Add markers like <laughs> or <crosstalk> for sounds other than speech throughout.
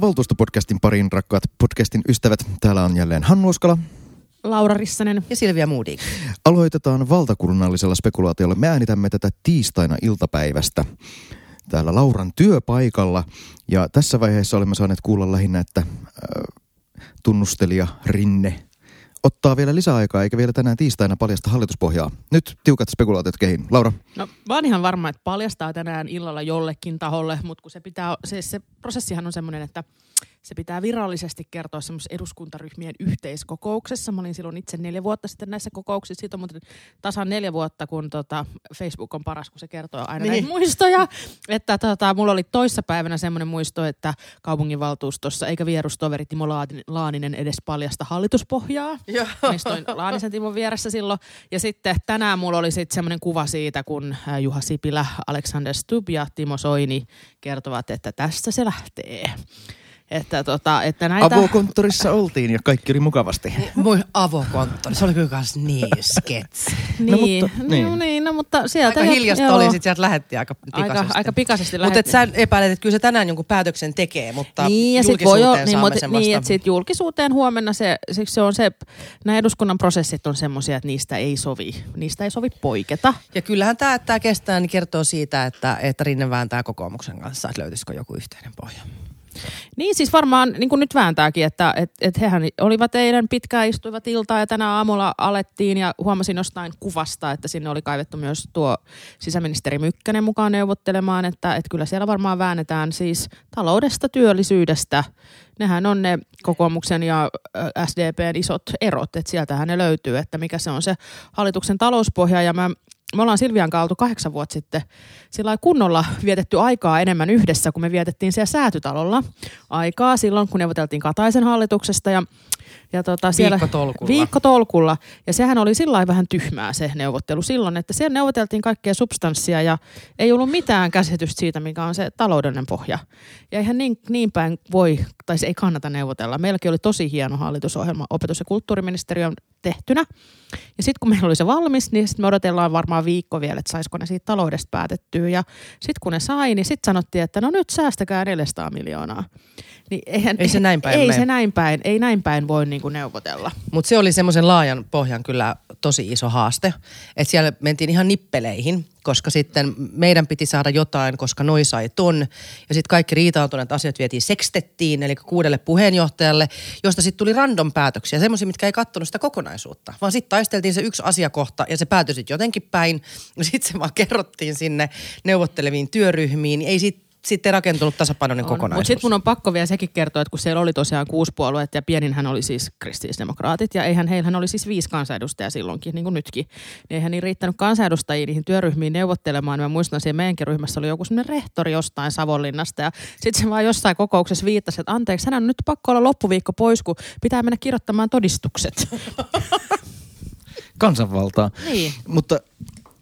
Tervetuloa valtuustopodcastin pariin, rakkaat podcastin ystävät. Täällä on jälleen Hannu Oskala. Laura Rissanen. Ja Silvia Moodik. Aloitetaan valtakunnallisella spekulaatiolla. Me äänitämme tätä tiistaina iltapäivästä täällä Lauran työpaikalla. Ja tässä vaiheessa olemme saaneet kuulla lähinnä, että äh, tunnustelija Rinne ottaa vielä lisäaikaa, eikä vielä tänään tiistaina paljasta hallituspohjaa. Nyt tiukat spekulaatiot kehin. Laura? No mä oon ihan varma, että paljastaa tänään illalla jollekin taholle, mutta kun se pitää, se, se prosessihan on semmoinen, että se pitää virallisesti kertoa semmoisessa eduskuntaryhmien yhteiskokouksessa. Mä olin silloin itse neljä vuotta sitten näissä kokouksissa. Siitä on muuten tasan neljä vuotta, kun tota Facebook on paras, kun se kertoo aina niin. näitä muistoja. Että tota, mulla oli toissapäivänä semmoinen muisto, että kaupunginvaltuustossa eikä vierustoveri Timo Laaninen edes paljasta hallituspohjaa. Joo. Istuin Laanisen Timon vieressä silloin. Ja sitten tänään mulla oli sitten semmoinen kuva siitä, kun Juha Sipilä, Alexander Stubb ja Timo Soini kertovat, että tästä se lähtee. Että, tota, että näitä... Avokonttorissa oltiin ja kaikki oli mukavasti. Moi avokonttori, se oli kyllä kans niin skets. niin, <laughs> no, mutta, niin. No, niin, no, mutta sieltä... Aika hiljasta joo. oli, sit sieltä lähetti aika pikaisesti. Aika, aika pikaisesti Mutta sä epäilet, että kyllä se tänään jonkun päätöksen tekee, mutta niin, ja sit voi olla, niin, mutta, niin, että sit julkisuuteen huomenna se, siksi se on se, nämä eduskunnan prosessit on semmoisia, että niistä ei sovi, niistä ei sovi poiketa. Ja kyllähän tämä, että tämä kestää, niin kertoo siitä, että, että Rinne vääntää kokoomuksen kanssa, että löytyisikö joku yhteinen pohja. Niin siis varmaan niin kuin nyt vääntääkin, että et, et hehän olivat eilen pitkään istuivat iltaa ja tänä aamulla alettiin ja huomasin jostain kuvasta, että sinne oli kaivettu myös tuo sisäministeri Mykkänen mukaan neuvottelemaan, että et kyllä siellä varmaan väännetään siis taloudesta, työllisyydestä. Nehän on ne kokoomuksen ja SDPn isot erot, että sieltähän ne löytyy, että mikä se on se hallituksen talouspohja ja mä me ollaan Silvian kautta kahdeksan vuotta sitten sillä kunnolla vietetty aikaa enemmän yhdessä, kun me vietettiin siellä säätytalolla aikaa silloin, kun neuvoteltiin Kataisen hallituksesta. Ja ja tota siellä, viikkotolkulla. Viikkotolkulla. Ja sehän oli sillä vähän tyhmää se neuvottelu silloin, että siellä neuvoteltiin kaikkea substanssia ja ei ollut mitään käsitystä siitä, mikä on se taloudellinen pohja. Ja eihän niin, niin päin voi, tai se ei kannata neuvotella. Meilläkin oli tosi hieno hallitusohjelma opetus- ja kulttuuriministeriön tehtynä. Ja sitten kun meillä oli se valmis, niin sitten me odotellaan varmaan viikko vielä, että saisiko ne siitä taloudesta päätettyä. Ja sitten kun ne sai, niin sitten sanottiin, että no nyt säästäkää 400 miljoonaa. Niin eihän, ei se näin päin <laughs> Ei mene. se näin päin, ei näin päin voi niinku neuvotella. Mutta se oli semmoisen laajan pohjan kyllä tosi iso haaste. Että siellä mentiin ihan nippeleihin, koska sitten meidän piti saada jotain, koska noi sai ton. Ja sitten kaikki riitautuneet asiat vietiin sekstettiin, eli kuudelle puheenjohtajalle, josta sitten tuli random päätöksiä, semmoisia, mitkä ei kattonut sitä kokonaisuutta. Vaan sitten taisteltiin se yksi asiakohta ja se päätyi sitten jotenkin päin. Sitten se vaan kerrottiin sinne neuvotteleviin työryhmiin. Ei sitten sitten rakentunut tasapainoinen on. kokonaisuus. Mutta sitten mun on pakko vielä sekin kertoa, että kun siellä oli tosiaan kuusi puolueet ja pieninhän oli siis kristillisdemokraatit ja eihän heillähän oli siis viisi kansanedustajaa silloinkin, niin kuin nytkin. Niin eihän niin riittänyt kansanedustajia niihin työryhmiin neuvottelemaan. Mä muistan, että meidänkin ryhmässä oli joku sellainen rehtori jostain Savonlinnasta ja sitten se vaan jossain kokouksessa viittasi, että anteeksi, hän on nyt pakko olla loppuviikko pois, kun pitää mennä kirjoittamaan todistukset. Kansanvaltaa. Niin. Mutta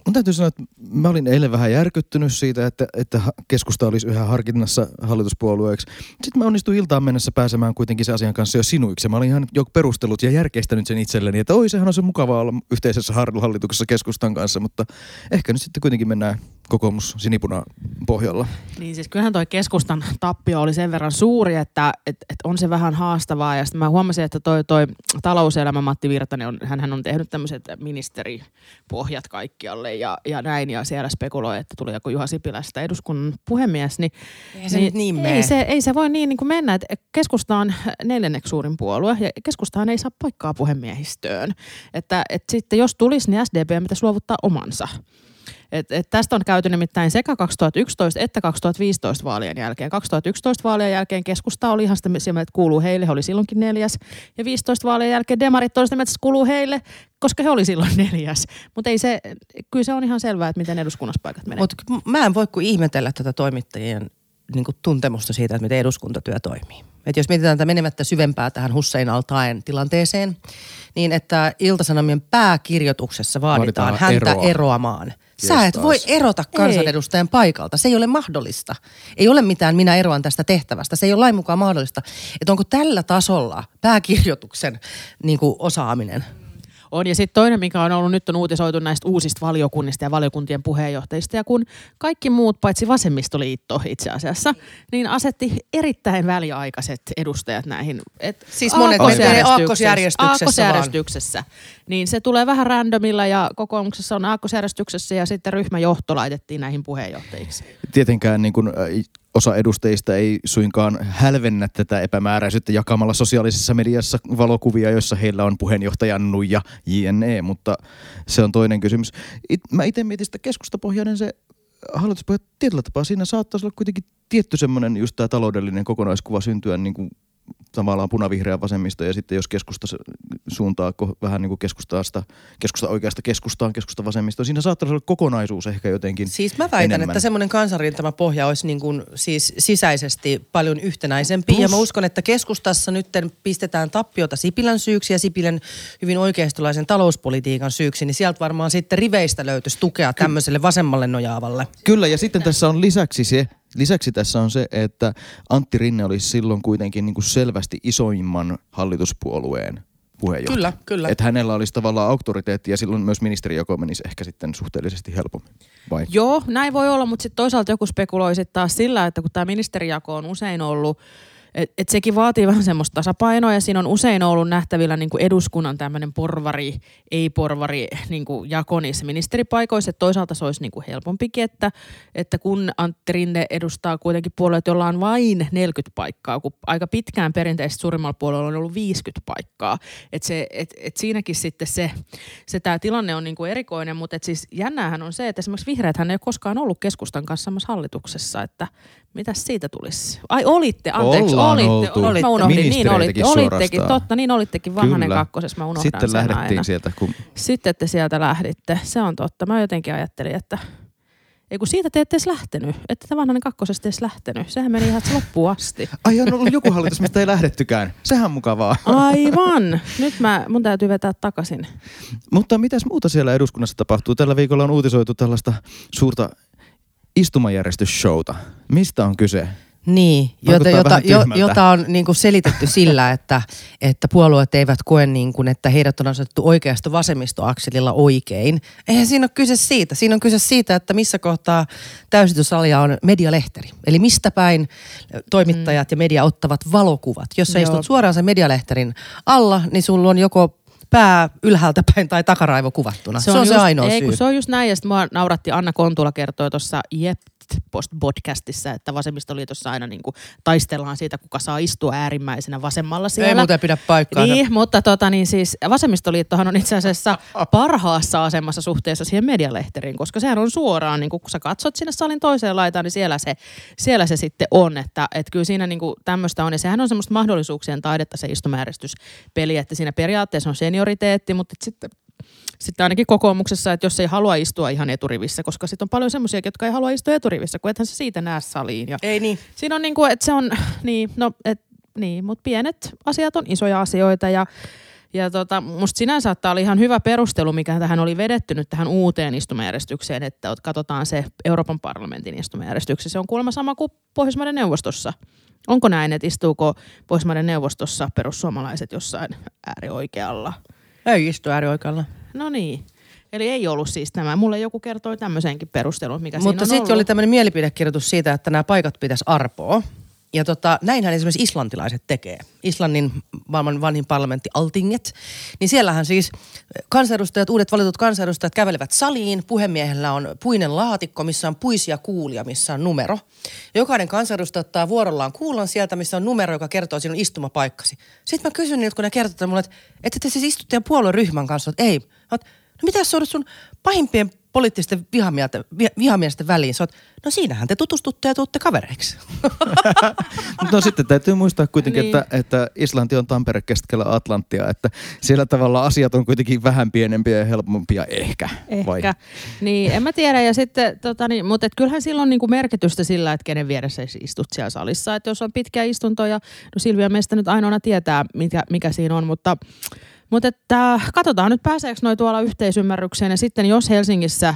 Mun täytyy sanoa, että mä olin eilen vähän järkyttynyt siitä, että, että keskusta olisi yhä harkinnassa hallituspuolueeksi. Sitten mä onnistuin iltaan mennessä pääsemään kuitenkin se asian kanssa jo sinuiksi. Mä olin ihan jo perustellut ja järkeistänyt sen itselleni, että oi sehän on se mukava olla yhteisessä hallituksessa keskustan kanssa, mutta ehkä nyt sitten kuitenkin mennään kokoomus sinipuna pohjalla. Niin siis kyllähän toi keskustan tappio oli sen verran suuri, että et, et on se vähän haastavaa. Ja sitten mä huomasin, että toi, toi talouselämä Matti Virtanen, on, hän on tehnyt tämmöiset ministeripohjat kaikkialle ja, ja näin. Ja siellä spekuloi, että tuli joku Juha Sipilästä eduskunnan puhemies. Niin, ei se niin, niin ei, se, ei se voi niin, niin kuin mennä. Että keskusta on neljänneksi suurin puolue ja keskustahan ei saa paikkaa puhemiehistöön. Että, että sitten jos tulisi, niin SDP pitäisi luovuttaa omansa. Et, et tästä on käyty nimittäin sekä 2011 että 2015 vaalien jälkeen. 2011 vaalien jälkeen keskusta oli ihan sitä, että kuuluu heille, he oli silloinkin neljäs. Ja 15 vaalien jälkeen demarit oli sitä, että kuuluu heille, koska he oli silloin <laughs> neljäs. Mutta se, kyllä se on ihan selvää, että miten eduskunnassa paikat menee. Mutta mä en voi kuin ihmetellä tätä toimittajien niin kuin tuntemusta siitä, että miten eduskuntatyö toimii. Et jos mietitään tätä menemättä syvempää tähän Hussein Altaen tilanteeseen, niin että Iltasanomien pääkirjoituksessa vaaditaan, vaaditaan häntä eroa. eroamaan – Sä et voi erota kansanedustajan ei. paikalta. Se ei ole mahdollista. Ei ole mitään minä eroan tästä tehtävästä. Se ei ole lain mukaan mahdollista. Että onko tällä tasolla pääkirjoituksen niin kuin, osaaminen? On, ja sitten toinen, mikä on ollut, nyt on uutisoitu näistä uusista valiokunnista ja valiokuntien puheenjohtajista, ja kun kaikki muut, paitsi vasemmistoliitto itse asiassa, niin asetti erittäin väliaikaiset edustajat näihin. Et Siis monet menee aakkosjärjestyksessä aakkosjärjestyksessä. Niin se tulee vähän randomilla, ja kokoomuksessa on aakkosjärjestyksessä, ja sitten ryhmäjohto laitettiin näihin puheenjohtajiksi. Tietenkään niin kuin, osa edustajista ei suinkaan hälvennä tätä epämääräisyyttä jakamalla sosiaalisessa mediassa valokuvia, joissa heillä on puheenjohtajan nuija JNE, mutta se on toinen kysymys. It, mä itse mietin sitä keskustapohjainen se hallituspohja tietyllä tapaa. Siinä saattaisi olla kuitenkin tietty semmoinen just tämä taloudellinen kokonaiskuva syntyä niin kuin tavallaan punavihreä vasemmisto ja sitten jos keskusta suuntaa vähän niin kuin keskustaa sitä, keskusta oikeasta keskustaan, keskusta vasemmistoa, siinä saattaa olla kokonaisuus ehkä jotenkin Siis mä väitän, enemmän. että semmoinen kansanrintama pohja olisi niin kuin siis sisäisesti paljon yhtenäisempi Plus. ja mä uskon, että keskustassa nyt pistetään tappiota Sipilän syyksi ja Sipilän hyvin oikeistolaisen talouspolitiikan syyksi, niin sieltä varmaan sitten riveistä löytyisi tukea tämmöiselle vasemmalle nojaavalle. Kyllä ja sitten tässä on lisäksi se, Lisäksi tässä on se, että Antti Rinne olisi silloin kuitenkin niin kuin selvästi isoimman hallituspuolueen puheenjohtaja. Kyllä, kyllä. Että hänellä olisi tavallaan auktoriteetti ja silloin myös ministerijako menisi ehkä sitten suhteellisesti helpommin. Vai? Joo, näin voi olla, mutta sitten toisaalta joku spekuloi taas sillä, että kun tämä ministerijako on usein ollut et, et sekin vaatii vähän semmoista tasapainoa ja siinä on usein ollut nähtävillä niin kuin eduskunnan tämmöinen porvari, ei-porvari niin kuin jako niissä ministeripaikoissa. Et toisaalta se olisi niin kuin helpompikin, että, että kun Antti Rinne edustaa kuitenkin puolueet, jolla on vain 40 paikkaa, kun aika pitkään perinteisesti suurimmalla puolella on ollut 50 paikkaa. Et se, et, et siinäkin sitten se, se tämä tilanne on niin kuin erikoinen, mutta et siis jännäähän on se, että esimerkiksi vihreäthän ei ole koskaan ollut keskustan kanssa samassa hallituksessa, että mitä siitä tulisi? Ai olitte, anteeksi, Ollaan olitte, olitte. Mä unohdin, niin olitte, olittekin, totta, niin olittekin Vanhanen kakkosessa, mä unohdan Sitten sen lähdettiin aina. sieltä. Kun... Sitten te sieltä lähditte, se on totta. Mä jotenkin ajattelin, että ei kun siitä te ette edes lähtenyt, että te vanhanen kakkosesta edes lähtenyt. Sehän meni ihan loppuun asti. Ai on ollut joku hallitus, mistä ei lähdettykään. Sehän mukavaa. Aivan. Nyt mä, mun täytyy vetää takaisin. Mutta mitäs muuta siellä eduskunnassa tapahtuu? Tällä viikolla on uutisoitu tällaista suurta istumajärjestysshowta. Mistä on kyse? Niin, jota, jota, jo, jota on niin kuin selitetty <laughs> sillä, että, että puolueet eivät koe, niin kuin, että heidät on asettu oikeasta vasemmistoakselilla oikein. Eihän siinä ole kyse siitä. Siinä on kyse siitä, että missä kohtaa täysitysalia on medialehteri. Eli mistä päin toimittajat mm. ja media ottavat valokuvat. Jos sä istut suoraan sen medialehterin alla, niin sulla on joko pää ylhäältä päin tai takaraivo kuvattuna. Se on se, on just, se ainoa ei, syy. se on just näin, ja sitten mua nauratti Anna Kontula kertoi tuossa Jep podcastissa että vasemmistoliitossa aina niin kuin taistellaan siitä, kuka saa istua äärimmäisenä vasemmalla siellä. Ei muuten pidä paikkaa. Niin, mutta tota, niin siis vasemmistoliittohan on itse asiassa <laughs> parhaassa asemassa suhteessa siihen medialehteriin, koska sehän on suoraan, niin kuin, kun sä katsot sinne salin toiseen laitaan, niin siellä se, siellä se sitten on. Että et kyllä siinä niin tämmöistä on, ja sehän on semmoista mahdollisuuksien taidetta se istumääristyspeli, että siinä periaatteessa on senioriteetti, mutta sitten sitten ainakin kokoomuksessa, että jos ei halua istua ihan eturivissä, koska sitten on paljon semmoisia, jotka ei halua istua eturivissä, kun ethän se siitä näe saliin. Ja ei niin. Siinä on niin kuin, että se on, <laughs> niin, no, et, niin, mutta pienet asiat on isoja asioita ja ja tota, musta sinänsä saattaa olla ihan hyvä perustelu, mikä tähän oli vedetty nyt tähän uuteen istumajärjestykseen, että katsotaan se Euroopan parlamentin istumajärjestyksessä. Se on kuulemma sama kuin Pohjoismaiden neuvostossa. Onko näin, että istuuko Pohjoismaiden neuvostossa perussuomalaiset jossain äärioikealla? Ei istu äärioikealla. No niin. Eli ei ollut siis tämä. Mulle joku kertoi tämmöisenkin perustelun, mikä Mutta sitten oli tämmöinen mielipidekirjoitus siitä, että nämä paikat pitäisi arpoa. Ja tota, näinhän esimerkiksi islantilaiset tekee. Islannin maailman vanhin parlamentti Altinget. Niin siellähän siis kansanedustajat, uudet valitut kansanedustajat kävelevät saliin. Puhemiehellä on puinen laatikko, missä on puisia kuulia, missä on numero. Jokainen kansanedustaja ottaa vuorollaan kuulan sieltä, missä on numero, joka kertoo sinun istumapaikkasi. Sitten mä kysyn niiltä, kun ne kertovat mulle, että, että te siis istutte puolueryhmän kanssa. Että ei. Mä no mitä se sun pahimpien poliittisten vihamiesten väliin. Sä oot, no siinähän te tutustutte ja tuutte kavereiksi. <laughs> no sitten täytyy muistaa kuitenkin, niin. että, että Islanti on Tampere keskellä Atlanttia, että siellä tavalla asiat on kuitenkin vähän pienempiä ja helpompia ehkä. Ehkä. Vai? Niin, en mä tiedä. Ja sitten, tota, niin, mutta et kyllähän sillä on niinku merkitystä sillä, että kenen vieressä istut siellä salissa. Että jos on pitkä istunto ja no Silvia meistä nyt ainoana tietää, mikä, mikä siinä on, mutta mutta että katsotaan nyt pääseekö noi tuolla yhteisymmärrykseen ja sitten jos Helsingissä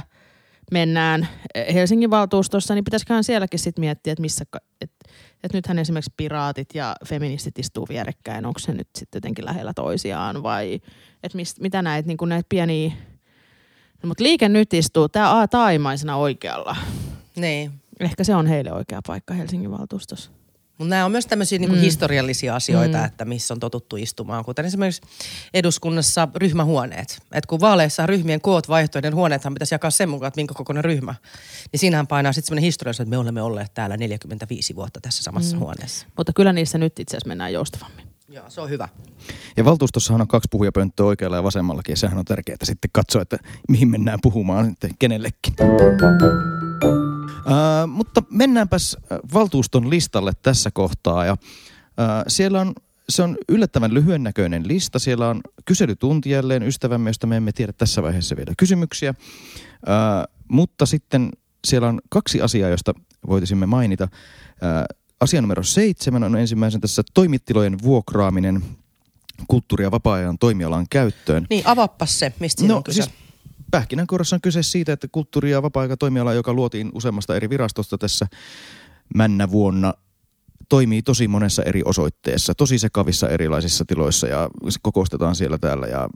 mennään Helsingin valtuustossa, niin pitäisiköhän sielläkin sitten miettiä, että missä, että että nythän esimerkiksi piraatit ja feministit istuu vierekkäin, onko se nyt sitten jotenkin lähellä toisiaan vai että mitä näitä, niin näitä pieniä, no, mutta liike nyt istuu tämä taimaisena oikealla. Niin. Ehkä se on heille oikea paikka Helsingin valtuustossa. Mutta nämä on myös tämmöisiä niin mm. historiallisia asioita, mm. että missä on totuttu istumaan, kuten esimerkiksi eduskunnassa ryhmähuoneet. Et kun vaaleissa ryhmien koot vaihtoehden huoneethan pitäisi jakaa sen mukaan, että minkä kokoinen ryhmä. Niin siinähän painaa sitten semmoinen historia, että me olemme olleet täällä 45 vuotta tässä samassa mm. huoneessa. Mutta kyllä niissä nyt itse asiassa mennään joustavammin. Joo, se on hyvä. Ja valtuustossahan on kaksi puhujapönttöä oikealla ja vasemmallakin, ja sehän on tärkeää sitten katsoa, että mihin mennään puhumaan sitten kenellekin. Äh, mutta mennäänpäs valtuuston listalle tässä kohtaa. Ja, äh, siellä on, se on yllättävän lyhyen näköinen lista. Siellä on kyselytunti jälleen ystävämme, josta me emme tiedä tässä vaiheessa vielä kysymyksiä. Äh, mutta sitten siellä on kaksi asiaa, josta voitisimme mainita. Äh, asia numero seitsemän on ensimmäisen tässä toimittilojen vuokraaminen kulttuuri- ja vapaa-ajan toimialan käyttöön. Niin, avappas se, mistä no, on kyse. Siis pähkinänkuoressa on kyse siitä, että kulttuuri- ja vapaa-aikatoimiala, joka luotiin useammasta eri virastosta tässä männä vuonna, toimii tosi monessa eri osoitteessa, tosi sekavissa erilaisissa tiloissa ja kokoustetaan siellä täällä ja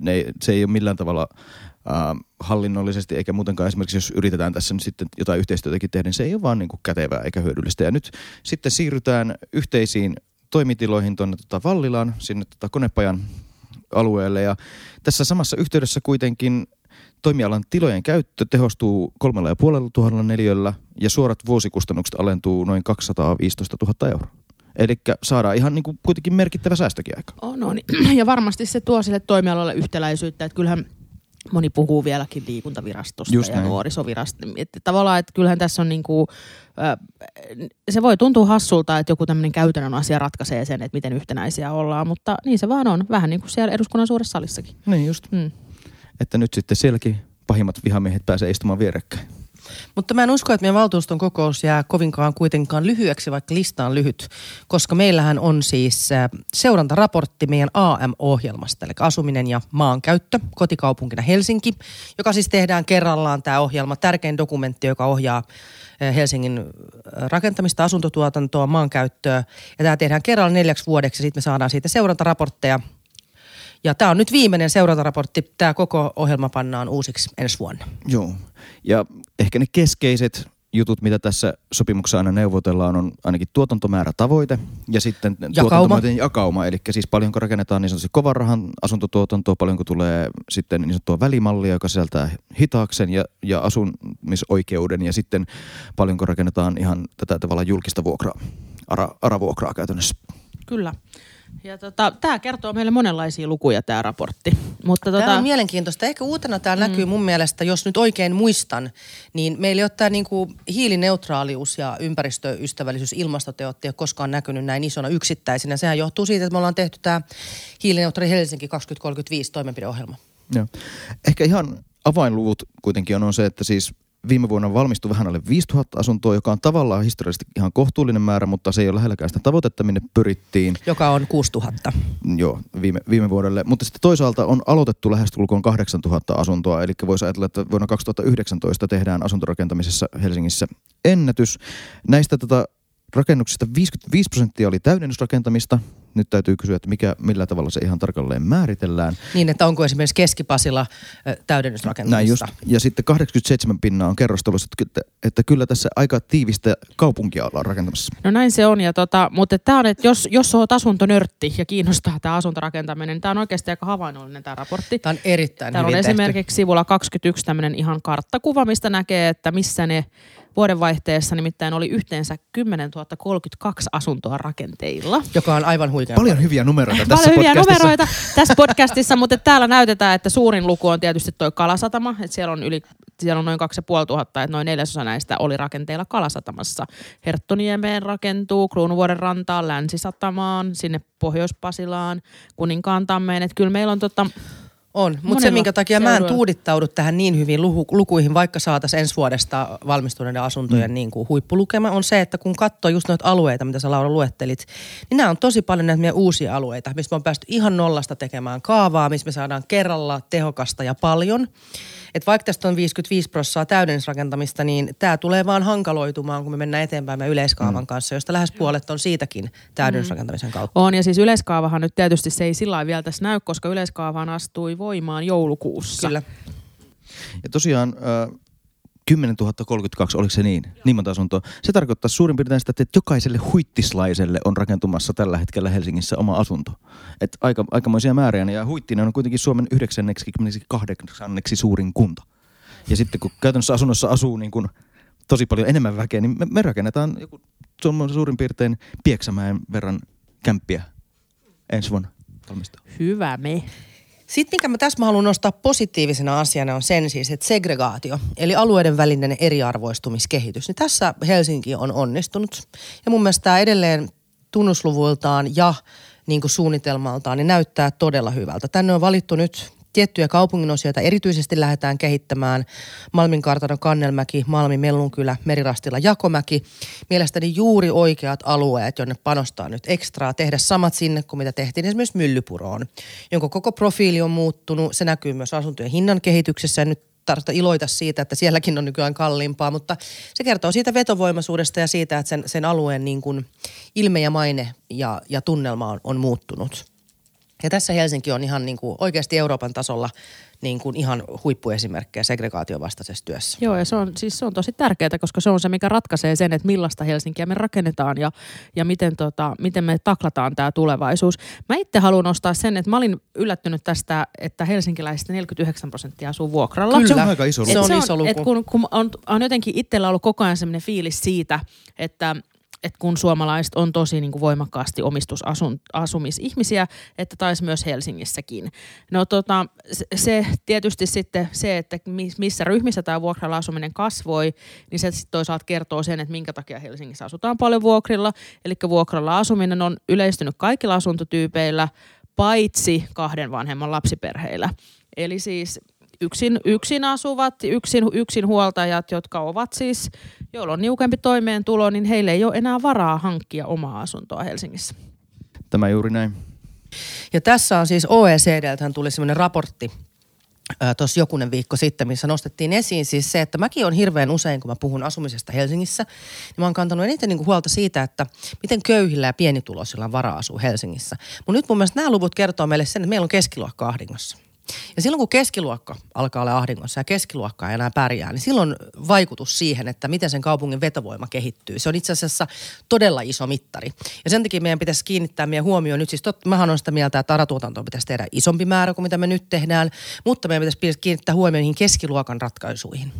ne, se ei ole millään tavalla äh, hallinnollisesti eikä muutenkaan esimerkiksi jos yritetään tässä nyt sitten jotain yhteistyötäkin tehdä, niin se ei ole vaan niin kuin kätevää eikä hyödyllistä. Ja nyt sitten siirrytään yhteisiin toimitiloihin tuonne tota Vallilaan, sinne tota Konepajan alueelle ja tässä samassa yhteydessä kuitenkin Toimialan tilojen käyttö tehostuu kolmella ja puolella tuhannella neliöllä ja suorat vuosikustannukset alentuu noin 215 000 euroa. Eli saadaan ihan niin kuin kuitenkin merkittävä säästökin aika. On, on. <clears throat> Ja varmasti se tuo sille toimialalle yhtäläisyyttä, että kyllähän moni puhuu vieläkin liikuntavirastosta Just ja näin. nuorisovirastosta. Että tavallaan, että kyllähän tässä on niin kuin, se voi tuntua hassulta, että joku tämmöinen käytännön asia ratkaisee sen, että miten yhtenäisiä ollaan, mutta niin se vaan on. Vähän niin kuin siellä eduskunnan suuressa salissakin. Niin just. Mm että nyt sitten sielläkin pahimmat vihamiehet pääsee istumaan vierekkäin. Mutta mä en usko, että meidän valtuuston kokous jää kovinkaan kuitenkaan lyhyeksi, vaikka lista on lyhyt, koska meillähän on siis äh, seurantaraportti meidän AM-ohjelmasta, eli asuminen ja maankäyttö kotikaupunkina Helsinki, joka siis tehdään kerrallaan tämä ohjelma, tärkein dokumentti, joka ohjaa äh, Helsingin äh, rakentamista, asuntotuotantoa, maankäyttöä. Ja tämä tehdään kerralla neljäksi vuodeksi, sitten me saadaan siitä seurantaraportteja ja tämä on nyt viimeinen seurantaraportti. Tämä koko ohjelma pannaan uusiksi ensi vuonna. Joo. Ja ehkä ne keskeiset jutut, mitä tässä sopimuksessa aina neuvotellaan, on ainakin tuotantomäärä tavoite ja sitten jakauma. jakauma. Eli siis paljonko rakennetaan niin sanotusti kovan rahan asuntotuotantoa, paljonko tulee sitten niin sanottua välimallia, joka sisältää hitaaksen ja, ja asumisoikeuden ja sitten paljonko rakennetaan ihan tätä tavalla julkista vuokraa, ara, aravuokraa käytännössä. Kyllä. Ja tota, tämä kertoo meille monenlaisia lukuja tämä raportti. Mutta tota... Tämä on mielenkiintoista. Ehkä uutena tämä mm. näkyy mun mielestä, jos nyt oikein muistan, niin meillä ei ole tämä niinku hiilineutraalius ja ympäristöystävällisyys, ilmastoteot ei ole koskaan näkynyt näin isona yksittäisenä. Sehän johtuu siitä, että me ollaan tehty tämä hiilineutraali Helsinki 2035 toimenpideohjelma. Joo. Ehkä ihan avainluvut kuitenkin on, on se, että siis viime vuonna valmistui vähän alle 5000 asuntoa, joka on tavallaan historiallisesti ihan kohtuullinen määrä, mutta se ei ole lähelläkään sitä tavoitetta, minne pyrittiin. Joka on 6000. Joo, viime, viime vuodelle. Mutta sitten toisaalta on aloitettu lähestulkoon 8000 asuntoa, eli voisi ajatella, että vuonna 2019 tehdään asuntorakentamisessa Helsingissä ennätys. Näistä tota, rakennuksista 55 prosenttia oli täydennysrakentamista. Nyt täytyy kysyä, että mikä, millä tavalla se ihan tarkalleen määritellään. Niin, että onko esimerkiksi keskipasilla täydennysrakentamista. Näin just. Ja sitten 87 pinnaa on kerrostalossa, että, että kyllä tässä aika tiivistä kaupunkia ollaan rakentamassa. No näin se on, ja tota, mutta tämä on, että jos, jos olet asuntonörtti ja kiinnostaa tämä asuntorakentaminen, niin tämä on oikeasti aika havainnollinen tämä raportti. Tämä on erittäin Täällä hyvin on esimerkiksi sivulla 21 tämmöinen ihan karttakuva, mistä näkee, että missä ne Vuodenvaihteessa nimittäin oli yhteensä 10 032 asuntoa rakenteilla. Joka on aivan huikea. Paljon hyviä numeroita tässä Paljon hyviä numeroita tässä podcastissa, mutta täällä näytetään, että suurin luku on tietysti tuo Kalasatama. Että siellä on yli siellä on noin 2500, että noin neljäsosa näistä oli rakenteilla Kalasatamassa. Herttoniemeen rakentuu, Kruunuvuoren rantaan, Länsisatamaan, sinne Pohjois-Pasilaan, Kuninkaan tammeen. Että kyllä meillä on tota, On, mutta se minkä takia mä en tuudittaudu tähän niin hyvin luku, lukuihin, vaikka saataisiin ensi vuodesta valmistuneiden asuntojen mm. niin kuin huippulukema, on se, että kun katsoo just noita alueita, mitä sä Laura luettelit, niin nämä on tosi paljon näitä meidän uusia alueita, missä me on päästy ihan nollasta tekemään kaavaa, missä me saadaan kerralla tehokasta ja paljon. Et vaikka tästä on 55 prosenttia täydennysrakentamista, niin tämä tulee vaan hankaloitumaan, kun me mennään eteenpäin meidän yleiskaavan mm. kanssa, josta lähes puolet on siitäkin täydennysrakentamisen kautta. On, ja siis yleiskaavahan nyt tietysti se ei sillä vielä tässä näy, koska yleiskaavahan astui voimaan joulukuussa. Kyllä. Ja tosiaan äh, 10 032, oliko se niin? Niin monta asuntoa. Se tarkoittaa suurin piirtein sitä, että jokaiselle huittislaiselle on rakentumassa tällä hetkellä Helsingissä oma asunto. Et aika, aikamoisia määriä. Ja Huittinen on kuitenkin Suomen 98 suurin kunta. Ja sitten kun käytännössä asunnossa asuu niin kuin tosi paljon enemmän väkeä, niin me, me rakennetaan joku suurin piirtein Pieksämäen verran kämppiä ensi vuonna. Hyvä me. Sitten mikä mä tässä mä haluan nostaa positiivisena asiana on sen siis, että segregaatio, eli alueiden välinen eriarvoistumiskehitys, niin tässä Helsinki on onnistunut. Ja mun mielestä tämä edelleen tunnusluvuiltaan ja niin kuin suunnitelmaltaan niin näyttää todella hyvältä. Tänne on valittu nyt tiettyjä kaupunginosia, joita erityisesti lähdetään kehittämään. Malmin kartano Kannelmäki, Malmi Mellunkylä, Merirastila Jakomäki. Mielestäni juuri oikeat alueet, jonne panostaa nyt ekstraa, tehdä samat sinne kuin mitä tehtiin esimerkiksi Myllypuroon, jonka koko profiili on muuttunut. Se näkyy myös asuntojen hinnan kehityksessä ja nyt tarvitse iloita siitä, että sielläkin on nykyään kalliimpaa, mutta se kertoo siitä vetovoimaisuudesta ja siitä, että sen, sen alueen niin kuin ilme ja maine ja, ja tunnelma on, on muuttunut. Ja tässä Helsinki on ihan niin kuin oikeasti Euroopan tasolla niin kuin ihan huippuesimerkkejä segregaation vastaisessa työssä. Joo, ja se on, siis se on tosi tärkeää, koska se on se, mikä ratkaisee sen, että millaista Helsinkiä me rakennetaan ja, ja miten, tota, miten me taklataan tämä tulevaisuus. Mä itse haluan nostaa sen, että mä olin yllättynyt tästä, että helsinkiläisistä 49 prosenttia asuu vuokralla. Se on aika iso luku. Se on Et iso luku. Et kun, kun on, on jotenkin itsellä ollut koko ajan sellainen fiilis siitä, että että kun suomalaiset on tosi niin kuin voimakkaasti omistusasumisihmisiä, että taisi myös Helsingissäkin. No tota, se, tietysti sitten se, että missä ryhmissä tämä vuokralla asuminen kasvoi, niin se sitten toisaalta kertoo sen, että minkä takia Helsingissä asutaan paljon vuokrilla. Eli vuokralla asuminen on yleistynyt kaikilla asuntotyypeillä, paitsi kahden vanhemman lapsiperheillä. Eli siis yksin, yksin asuvat, yksin, yksin huoltajat, jotka ovat siis, joilla on niukempi toimeentulo, niin heille ei ole enää varaa hankkia omaa asuntoa Helsingissä. Tämä juuri näin. Ja tässä on siis OECDltähän tuli semmoinen raportti tuossa jokunen viikko sitten, missä nostettiin esiin siis se, että mäkin on hirveän usein, kun mä puhun asumisesta Helsingissä, niin mä oon kantanut eniten niin kuin huolta siitä, että miten köyhillä ja pienituloisilla on varaa asua Helsingissä. Mutta nyt mun mielestä nämä luvut kertoo meille sen, että meillä on keskiluokka ahdingossa. Ja silloin kun keskiluokka alkaa olla ahdingossa ja keskiluokka ei enää pärjää, niin silloin vaikutus siihen, että miten sen kaupungin vetovoima kehittyy. Se on itse asiassa todella iso mittari. Ja sen takia meidän pitäisi kiinnittää meidän huomioon nyt, siis totta, mähän on sitä mieltä, että ARA-tuotantoa pitäisi tehdä isompi määrä kuin mitä me nyt tehdään, mutta meidän pitäisi kiinnittää huomioon niihin keskiluokan ratkaisuihin.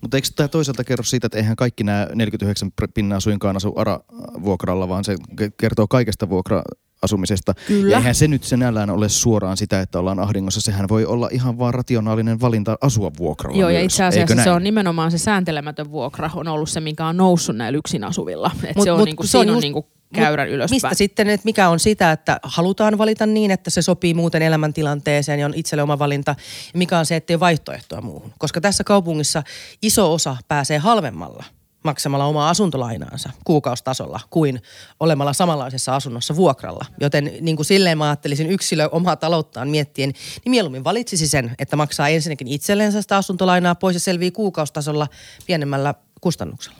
Mutta eikö tämä toisaalta kerro siitä, että eihän kaikki nämä 49 pinnaa suinkaan asu ARA-vuokralla, vaan se kertoo kaikesta vuokra asumisesta. Kyllä. Ja eihän se nyt sinällään ole suoraan sitä, että ollaan ahdingossa. Sehän voi olla ihan vaan rationaalinen valinta asua vuokralla Joo, myös. ja itse asiassa se on nimenomaan se sääntelemätön vuokra on ollut se, mikä on noussut näillä yksin asuvilla. Et Mut- se on, mut niinku, se on siinä on just- niinku käyrän ylöspäin. Mistä sitten, että mikä on sitä, että halutaan valita niin, että se sopii muuten elämäntilanteeseen ja on itselle oma valinta. Ja mikä on se, että ei ole vaihtoehtoa muuhun. Koska tässä kaupungissa iso osa pääsee halvemmalla maksamalla omaa asuntolainaansa kuukaustasolla kuin olemalla samanlaisessa asunnossa vuokralla. Joten niin kuin silleen mä ajattelisin yksilö omaa talouttaan miettien, niin mieluummin valitsisi sen, että maksaa ensinnäkin itsellensä sitä asuntolainaa pois ja selvii kuukaustasolla pienemmällä kustannuksella.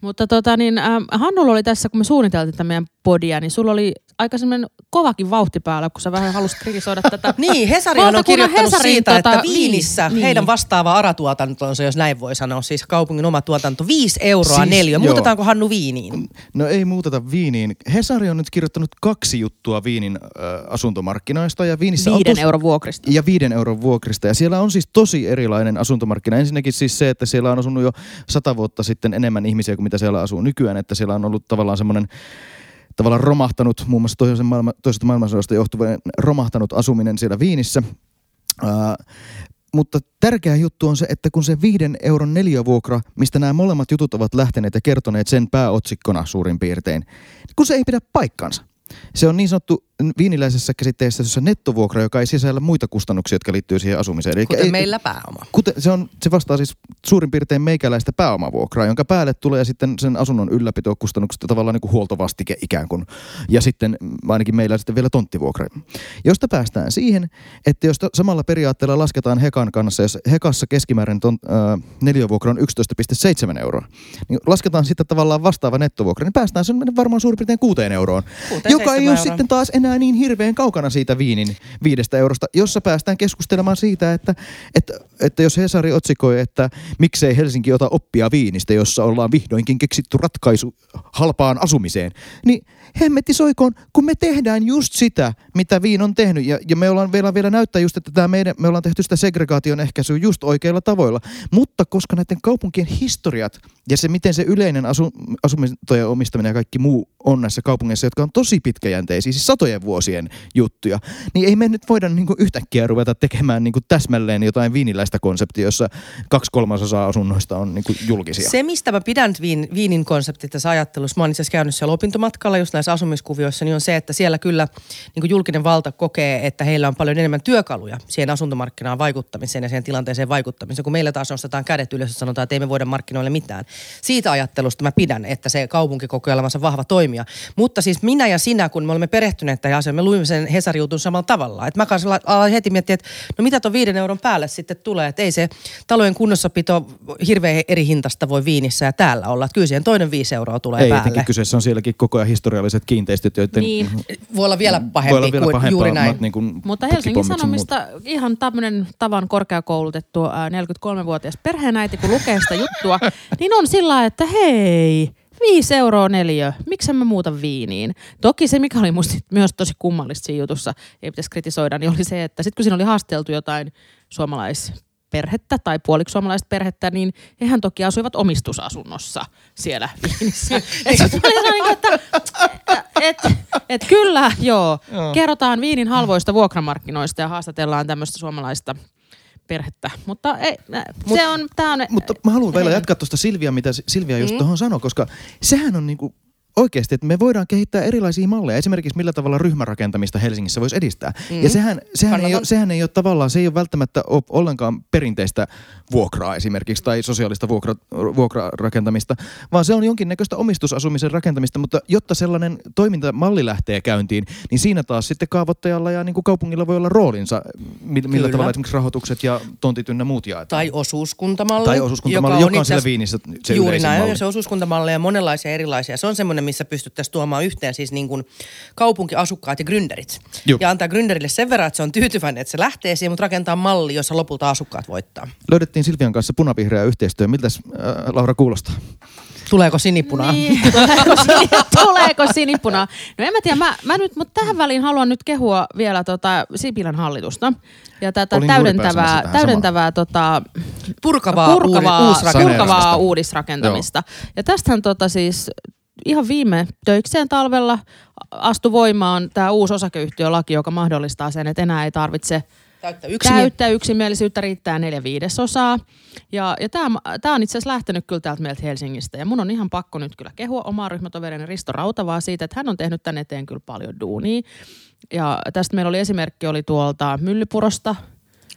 Mutta tota, niin, ähm, Hannulla oli tässä, kun me suunniteltiin tätä meidän podia, niin sulla oli aika semmoinen kovakin vauhti päällä, kun sä vähän halusit kritisoida tätä. <laughs> Niin, Hesarihan on kirjoittanut Hesarin, siitä, tota, että Viinissä niin, heidän niin. vastaava aratuotantonsa, jos näin voi sanoa, siis kaupungin oma tuotanto, 5 euroa Siis, neliö. joo. Muutetaanko Hannu Viiniin? No ei muuteta Viiniin. Hesari on nyt kirjoittanut kaksi juttua Viinin äh, asuntomarkkinoista. Ja Viinissä on Viiden tos- euron vuokrista. Ja viiden euron vuokrista. Ja siellä on siis tosi erilainen asuntomarkkina. Ensinnäkin siis se, että siellä on asunut jo sata vuotta sitten enemmän ihmisiä kuin mitä siellä asuu nykyään. Että siellä on ollut tavallaan semmoinen tavallaan romahtanut, muun muassa toisen maailma, toisesta maailmansodasta johtuvien romahtanut asuminen siellä Viinissä. Ää, mutta tärkeä juttu on se, että kun se viiden euron neliövuokra, mistä nämä molemmat jutut ovat lähteneet ja kertoneet sen pääotsikkona suurin piirtein, niin kun se ei pidä paikkansa. Se on niin sanottu viiniläisessä käsitteessä nettovuokra, joka ei sisällä muita kustannuksia, jotka liittyy siihen asumiseen. Eli Kuten ei, meillä pääoma. Kuten, se, on, se vastaa siis suurin piirtein meikäläistä pääomavuokraa, jonka päälle tulee sitten sen asunnon ylläpitokustannukset tavallaan niin kuin huoltovastike ikään kuin. Ja sitten ainakin meillä sitten vielä tonttivuokra. Josta päästään siihen, että jos samalla periaatteella lasketaan Hekan kanssa, jos Hekassa keskimäärin ton, äh, neliövuokra on 11,7 euroa, niin lasketaan sitten tavallaan vastaava nettovuokra, niin päästään sen varmaan suurin piirtein 6 euroon. Kuuteen, joka ei ole euroa. sitten taas enää niin hirveän kaukana siitä viinin viidestä eurosta, jossa päästään keskustelemaan siitä, että, että, että jos Hesari otsikoi, että miksei Helsinki ota oppia viinistä, jossa ollaan vihdoinkin keksitty ratkaisu halpaan asumiseen, niin hemmetti soikoon, kun me tehdään just sitä, mitä viin on tehnyt. Ja, ja me ollaan vielä, vielä näyttää just, että tämä meidän, me ollaan tehty sitä segregaation ehkäisyä just oikeilla tavoilla. Mutta koska näiden kaupunkien historiat ja se, miten se yleinen asu, asumisen omistaminen ja kaikki muu on näissä kaupungeissa, jotka on tosi pitkäjänteisiä, siis satojen vuosien juttuja, niin ei me nyt voida niin yhtäkkiä ruveta tekemään niin täsmälleen jotain viiniläistä konseptia, jossa kaksi kolmasosaa asunnoista on niin kuin julkisia. Se, mistä mä pidän viin, viinin konseptit tässä ajattelussa, mä oon itse asiassa käynyt siellä opintomatkalla just näissä asumiskuvioissa, niin on se, että siellä kyllä niin kuin julkinen valta kokee, että heillä on paljon enemmän työkaluja siihen asuntomarkkinaan vaikuttamiseen ja siihen tilanteeseen vaikuttamiseen, kun meillä taas nostetaan kädet ylös ja sanotaan, että ei me voida markkinoille mitään. Siitä ajattelusta mä pidän, että se kaupunki kokee olevansa vahva toimija. Mutta siis minä ja sinä, kun me olemme perehtyneet tähän asiaan, me luimme sen Hesari jutun samalla tavalla. Että mä kanssa heti miettiä, että no mitä tuon viiden euron päälle sitten tulee, että ei se talojen kunnossapito hirveän eri hintasta voi viinissä ja täällä olla. Että kyllä siihen toinen viisi euroa tulee Ei, päälle. kyseessä on sielläkin koko ajan historialliset kiinteistöt, joiden Niin. Voi olla vielä pahempi voi olla vielä kuin pahempaa, juuri näin. Niin kuin Mutta Helsingin Sanomista ihan tämmöinen tavan korkeakoulutettu ää, 43-vuotias perheenäiti, kun lukee sitä juttua, <laughs> niin on sillä että hei, 5 euroa neliö, miksi mä muuta viiniin? Toki se, mikä oli musta myös tosi kummallista siinä jutussa, ei pitäisi kritisoida, niin oli se, että sitten kun siinä oli haasteltu jotain suomalaisperhettä tai puoliksi suomalaista perhettä, niin hehän toki asuivat omistusasunnossa siellä Viinissä. <laughs> Et sellainen, että, et, et kyllä, joo. Joo. Kerrotaan viinin halvoista vuokramarkkinoista ja haastatellaan tämmöistä suomalaista perhettä. Mutta ei, Mut- se on, tää on... Mutta mä haluan vielä jatkaa tuosta Silvia, mitä Silvia just Mm. tuohon sanoi, koska sehän on niinku oikeasti, että me voidaan kehittää erilaisia malleja. Esimerkiksi millä tavalla ryhmärakentamista Helsingissä voisi edistää. Mm. Ja sehän, sehän, ei ole, sehän ei ole tavallaan, se ei ole välttämättä ole ollenkaan perinteistä vuokraa esimerkiksi tai sosiaalista vuokra, vuokrarakentamista, vaan se on jonkinnäköistä omistusasumisen rakentamista, mutta jotta sellainen toimintamalli lähtee käyntiin, niin siinä taas sitten kaavoittajalla ja niin kuin kaupungilla voi olla roolinsa, millä, Kyllä. tavalla esimerkiksi rahoitukset ja tontit ynnä muut jaetaan. Tai osuuskuntamalli. Tai osuuskuntamalli, joka on itse siellä asiassa- Viinissä se Juuri näin, malli. ja se osuuskuntamalleja on monenlaisia erilaisia. Se on semmoinen, missä pystyttäisiin tuomaan yhteen siis niin kuin kaupunkiasukkaat ja gründerit. Juu. Ja antaa gründerille sen verran, että se on tyytyväinen, että se lähtee siihen, mutta rakentaa malli, jossa lopulta asukkaat voittaa. Löydettiin Silvian kanssa punavihreä yhteistyö. Miltäs äh, Laura kuulostaa? Tuleeko sinipunaa? Niin, <laughs> tuleeko, sin- tuleeko sinipunaa? No en mä tiedä, mä, mä nyt, mutta tähän väliin haluan nyt kehua vielä tota Sipilän hallitusta. Ja tätä Olin täydentävää, täydentävää tota, Purkavaa, purkavaa, uudi, uusrakentamista. purkavaa uudisrakentamista. Ja tästähän tota siis ihan viime töikseen talvella astui voimaan tämä uusi osakeyhtiölaki, joka mahdollistaa sen, että enää ei tarvitse Täyttä yksimi- täyttä yksimielisyyttä riittää neljä viidesosaa. Ja, ja tämä on itse asiassa lähtenyt kyllä täältä meiltä Helsingistä. Ja mun on ihan pakko nyt kyllä kehua omaa ryhmätoverini Risto Rautavaa siitä, että hän on tehnyt tän eteen kyllä paljon duunia. Ja tästä meillä oli esimerkki oli tuolta Myllypurosta.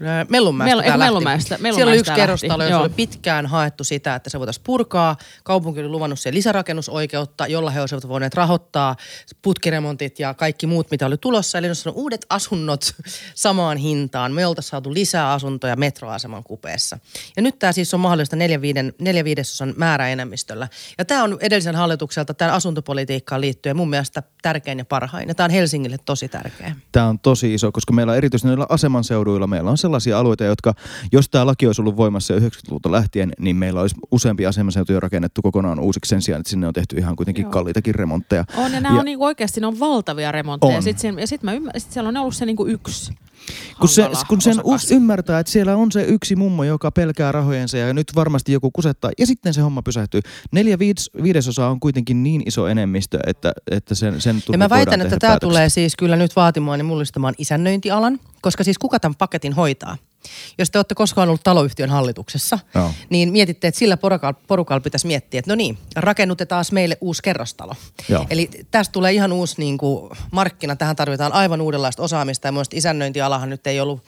Ää, Mellunmäestä Mel- lähti. Mellunmäestä? Siellä oli yksi kerrostalo, jossa oli pitkään haettu sitä, että se voitaisiin purkaa. Kaupunki oli luvannut siihen lisärakennusoikeutta, jolla he olisivat voineet rahoittaa putkiremontit ja kaikki muut, mitä oli tulossa. Eli ne on uudet asunnot <laughs> samaan hintaan. Me oltaisiin saatu lisää asuntoja metroaseman kupeessa. Ja nyt tämä siis on mahdollista neljä, viiden, neljä viidesosan määräenemmistöllä. Ja tämä on edellisen hallitukselta tämän asuntopolitiikkaan liittyen mun mielestä tärkein ja parhain. Ja tämä on Helsingille tosi tärkeä. Tämä on tosi iso, koska meillä on erityisesti näillä asemanseuduilla, meillä on sellaisia alueita, jotka, jos tämä laki olisi ollut voimassa jo 90-luvulta lähtien, niin meillä olisi useampia asemanseutuja rakennettu kokonaan uusiksi sen sijaan, että sinne on tehty ihan kuitenkin Joo. kalliitakin remontteja. On, ja nämä Ja- on niinku oikeasti ne on valtavia remontteja. On. Sitten ja sit mä ymmär, sit siellä on ollut se niinku yksi Kun, se, kun sen us, ymmärtää, että siellä on se yksi mummo, joka pelkää rahojensa ja nyt varmasti joku kusettaa ja sitten se homma pysähtyy. Neljä viides, viidesosaa on kuitenkin niin iso enemmistö, että, että sen, sen Ja mä väitän, että tämä tulee siis kyllä nyt vaatimaan ja mullistamaan isännöintialan, koska siis kuka tämän paketin hoitaa? Jos te olette koskaan ollut taloyhtiön hallituksessa, Joo. niin mietitte, että sillä porukalla, porukalla pitäisi miettiä, että no niin, rakennutetaan meille uusi kerrostalo. Joo. Eli tästä tulee ihan uusi niin kuin, markkina. Tähän tarvitaan aivan uudenlaista osaamista ja mielestäni isännöintialahan nyt ei ollut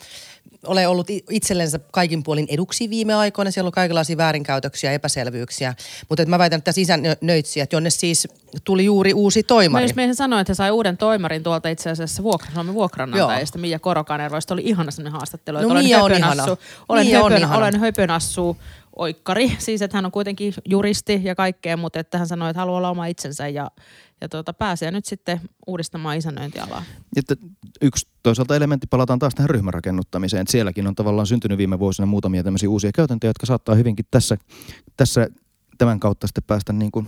ole ollut itsellensä kaikin puolin eduksi viime aikoina. Siellä on kaikenlaisia väärinkäytöksiä, epäselvyyksiä. Mutta mä väitän, että tässä isännöitsijät, jonne siis tuli juuri uusi Mä toimari. just meihin sanoin, että he sai uuden toimarin tuolta itse asiassa vuokra, Suomen vuokranantajista, Mia Korokanerva, josta oli ihana sellainen haastattelu. No olen Mia on ihana. Olen, Mia on höpön, ihana. olen höpönassu oikkari, siis että hän on kuitenkin juristi ja kaikkea, mutta että hän sanoi, että haluaa olla oma itsensä ja, ja tuota, pääsee nyt sitten uudistamaan isännöintialaa. Että yksi toisaalta elementti, palataan taas tähän ryhmärakennuttamiseen. Että sielläkin on tavallaan syntynyt viime vuosina muutamia tämmöisiä uusia käytäntöjä, jotka saattaa hyvinkin tässä, tässä tämän kautta sitten päästä niin kuin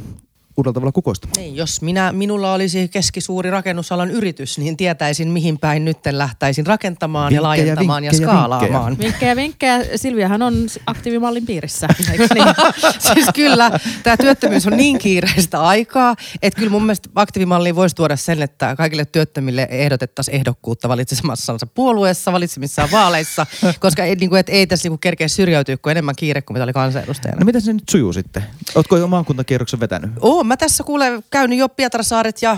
uudella tavalla kukoistamaan. Niin, jos minä, minulla olisi keskisuuri rakennusalan yritys, niin tietäisin mihin päin nyt lähtäisin rakentamaan ja Vinkkejä, laajentamaan ja vinkkejä, skaalaamaan. Vinkkejä, vinkkejä. Silviahan on aktiivimallin piirissä, eikö niin? <laughs> siis kyllä, tämä työttömyys on niin kiireistä aikaa, että kyllä mun mielestä aktiivimalliin voisi tuoda sen, että kaikille työttömille ehdotettaisiin ehdokkuutta valitsemassansa puolueessa, valitsemissaan vaaleissa, koska ei, niin kuin, et ei tässä niin kuin kerkeä syrjäytyä, kun enemmän kiire kuin mitä oli kansanedustajana. No miten se nyt sujuu sitten? Ootko jo maakuntakierroksen vetänyt? Oo, mä tässä kuule käynyt jo Pietarasaaret ja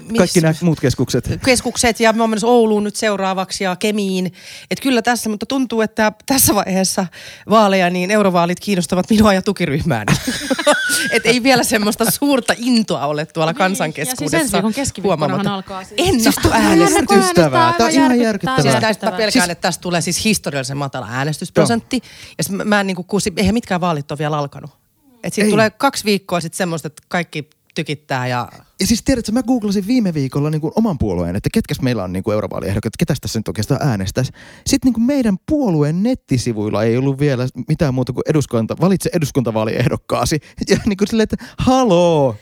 miss- Kaikki nämä muut keskukset. keskukset ja mä oon menossa Ouluun nyt seuraavaksi ja Kemiin. Et kyllä tässä, mutta tuntuu, että tässä vaiheessa vaaleja niin eurovaalit kiinnostavat minua ja tukiryhmääni. <laughs> Et ei vielä semmoista suurta intoa ole tuolla kansan Niin, Ja siis ensi huomaamatta. alkaa siis. Ennätty Siis äänestys. Järkyttävää. Tämä on ihan järkyttävää. Siis tästä mä pelkään, että tästä tulee siis historiallisen matala äänestysprosentti. Ja sit mä, mä en kun si- eihän mitkään vaalit ole vielä alkanut. Et siitä Ei. tulee kaksi viikkoa sitten semmoista, että kaikki tykittää ja Ja siis tiedätkö, mä googlasin viime viikolla niin kuin oman puolueen, että ketkäs meillä on niin kuin eurovaaliehdokkaat, ketäs tässä nyt oikeastaan äänestäisi. Sitten niin kuin meidän puolueen nettisivuilla ei ollut vielä mitään muuta kuin eduskunta, valitse eduskuntavaaliehdokkaasi. <laughs> Ja niin kuin silleen, että haloo.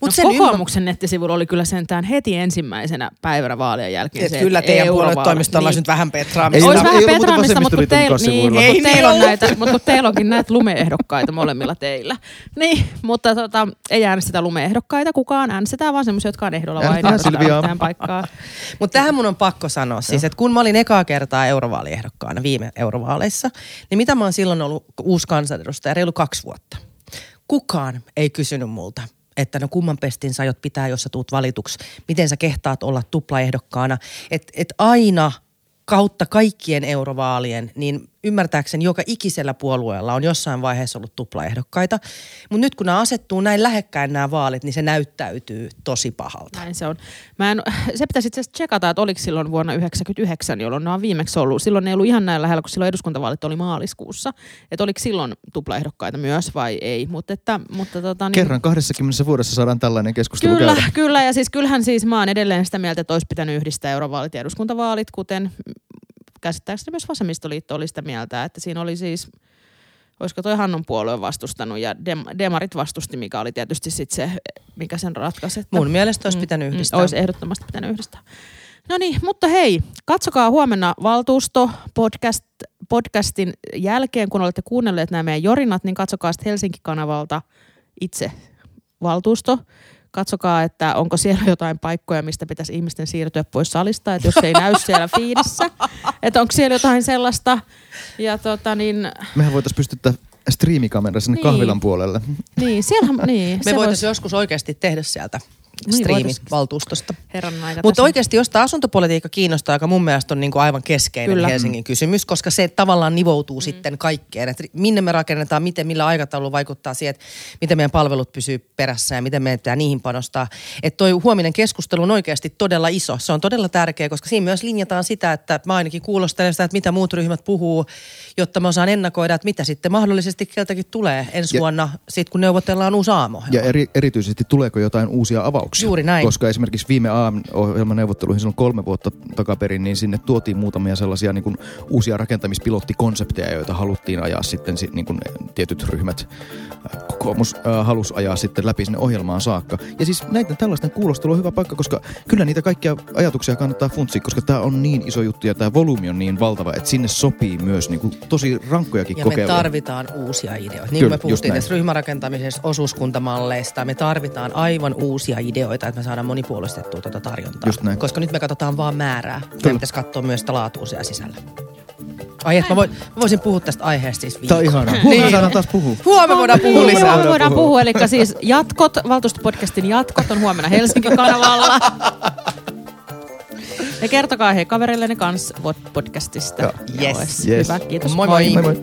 Mut no, sen kokoomuksen nettisivulla oli kyllä sentään heti ensimmäisenä päivänä vaalien jälkeen Et se, kyllä teidän puoluetoimistolla olisi niin. nyt vähän Ei petraamista. Olisi vähän petraamista, mutta kun, teillä, niin, Ei mutta, teillä on näitä, mutta kun teillä onkin näitä lumeehdokkaita molemmilla teillä. Niin, mutta tota, ei äänestetä lumeehdokkaita kukaan, äänestetään vaan semmoisia, jotka on ehdolla vai Äänestetään ehdokkaita Silviaa. mitään paikkaa. <laughs> Mutta tähän mun on pakko sanoa siis, että kun mä olin ekaa kertaa eurovaaliehdokkaana viime eurovaaleissa, niin mitä mä oon silloin ollut uusi kansanedustaja, reilu kaksi vuotta. Kukaan ei kysynyt multa, että no kumman pestin sä aiot pitää, jos sä tuut valituksi, miten sä kehtaat olla tuplaehdokkaana. Että et aina kautta kaikkien eurovaalien, niin ymmärtääkseni joka ikisellä puolueella on jossain vaiheessa ollut tuplaehdokkaita. Mutta nyt kun nämä asettuu näin lähekkäin nämä vaalit, niin se näyttäytyy tosi pahalta. Näin se on. Mä en, se pitäisi itse asiassa tsekata, että oliko silloin vuonna 1999, jolloin ne on viimeksi ollut. Silloin ne ei ollut ihan näin lähellä, kun silloin eduskuntavaalit oli maaliskuussa. Että oliko silloin tuplaehdokkaita myös vai ei. Mutta että, mutta tota, niin, Kerran 20 vuodessa saadaan tällainen keskustelu Kyllä, käydä. kyllä. Ja siis kyllähän siis mä oon edelleen sitä mieltä, että olisi pitänyt yhdistää eurovaalit ja eduskuntavaalit, kuten käsittääkseni myös vasemmistoliitto oli sitä mieltä, että siinä oli siis, olisiko toi Hannon puolue vastustanut ja dem- demarit vastusti, mikä oli tietysti sit se, mikä sen ratkaisi. Että Mun mielestä olisi pitänyt yhdistää. Mm, olisi ehdottomasti pitänyt yhdistää. No niin, mutta hei, katsokaa huomenna valtuusto podcast, podcastin jälkeen, kun olette kuunnelleet nämä meidän jorinat, niin katsokaa sitten Helsinki-kanavalta itse valtuusto. Katsokaa, että onko siellä jotain paikkoja, mistä pitäisi ihmisten siirtyä pois salista, että jos ei näy siellä fiidissä, <laughs> että onko siellä jotain sellaista. Ja tota niin, Mehän voitaisiin pystyttää striimikamera sinne Niin. kahvilan puolelle. niin siellähän, niin. Me voitaisiin vois- joskus oikeasti tehdä sieltä Niin, striimi voitais. valtuustosta. Mutta oikeasti, jos tämä asuntopolitiikka kiinnostaa, joka mun mielestä on niinku aivan keskeinen Kyllä. Helsingin kysymys, koska se tavallaan nivoutuu mm. sitten kaikkeen. Että minne me rakennetaan, miten, millä aikataulu vaikuttaa siihen, että miten meidän palvelut pysyy perässä ja miten meidän pitää niihin panostaa. Että toi huominen keskustelu on oikeasti todella iso. Se on todella tärkeä, koska siinä myös linjataan sitä, että mä ainakin kuulostelen sitä, että mitä muut ryhmät puhuu, jotta mä osaan ennakoida, että mitä sitten mahdollisesti keltäkin tulee ensi Ja- vuonna, sit kun neuvotellaan uusi aamu. Ja eri, erityisesti tuleeko jotain uusia avauksia? Juuri näin. Koska esimerkiksi viime AM-ohjelman neuvotteluihin silloin kolme vuotta takaperin, niin sinne tuotiin muutamia sellaisia niin kuin, uusia rakentamispilottikonsepteja, joita haluttiin ajaa sitten si- niin kuin, tietyt ryhmät. Kokoomus äh, halusi ajaa sitten läpi sinne ohjelmaan saakka. Ja siis näiden tällaisten kuulostelu on hyvä paikka, koska kyllä niitä kaikkia ajatuksia kannattaa funtsia, koska tämä on niin iso juttu ja tämä volyymi on niin valtava, että sinne sopii myös niin kuin, tosi rankkojakin Ja me kokeiluja. tarvitaan uusia ideoita. Niin Kyllä, kuin me puhuttiin tässä ryhmärakentamisessa, osuuskuntamalleista, me tarvitaan aivan uusia ideoita, että me saadaan monipuolistettua tuota tarjontaa. Just näin. Koska nyt me katsotaan vaan määrää. Me Kyllä. pitäisi katsoa myös sitä laatua siellä sisällä. Ai että mä, voin, mä voisin puhua tästä aiheesta siis Tämä on ihanaa. Huomenna saadaan taas puhua. Huomenna voidaan puhua Huomenna lisää. voidaan voidaan puhua. puhua. Eli siis jatkot, valtuustopodcastin jatkot on huomenna Helsinki-kanavalla. Ja kertokaa hei kavereillenne kanssa podcastista. Joo. Yes. Yes. Yes. Hyvä, kiitos. Moi moi. Moi moi.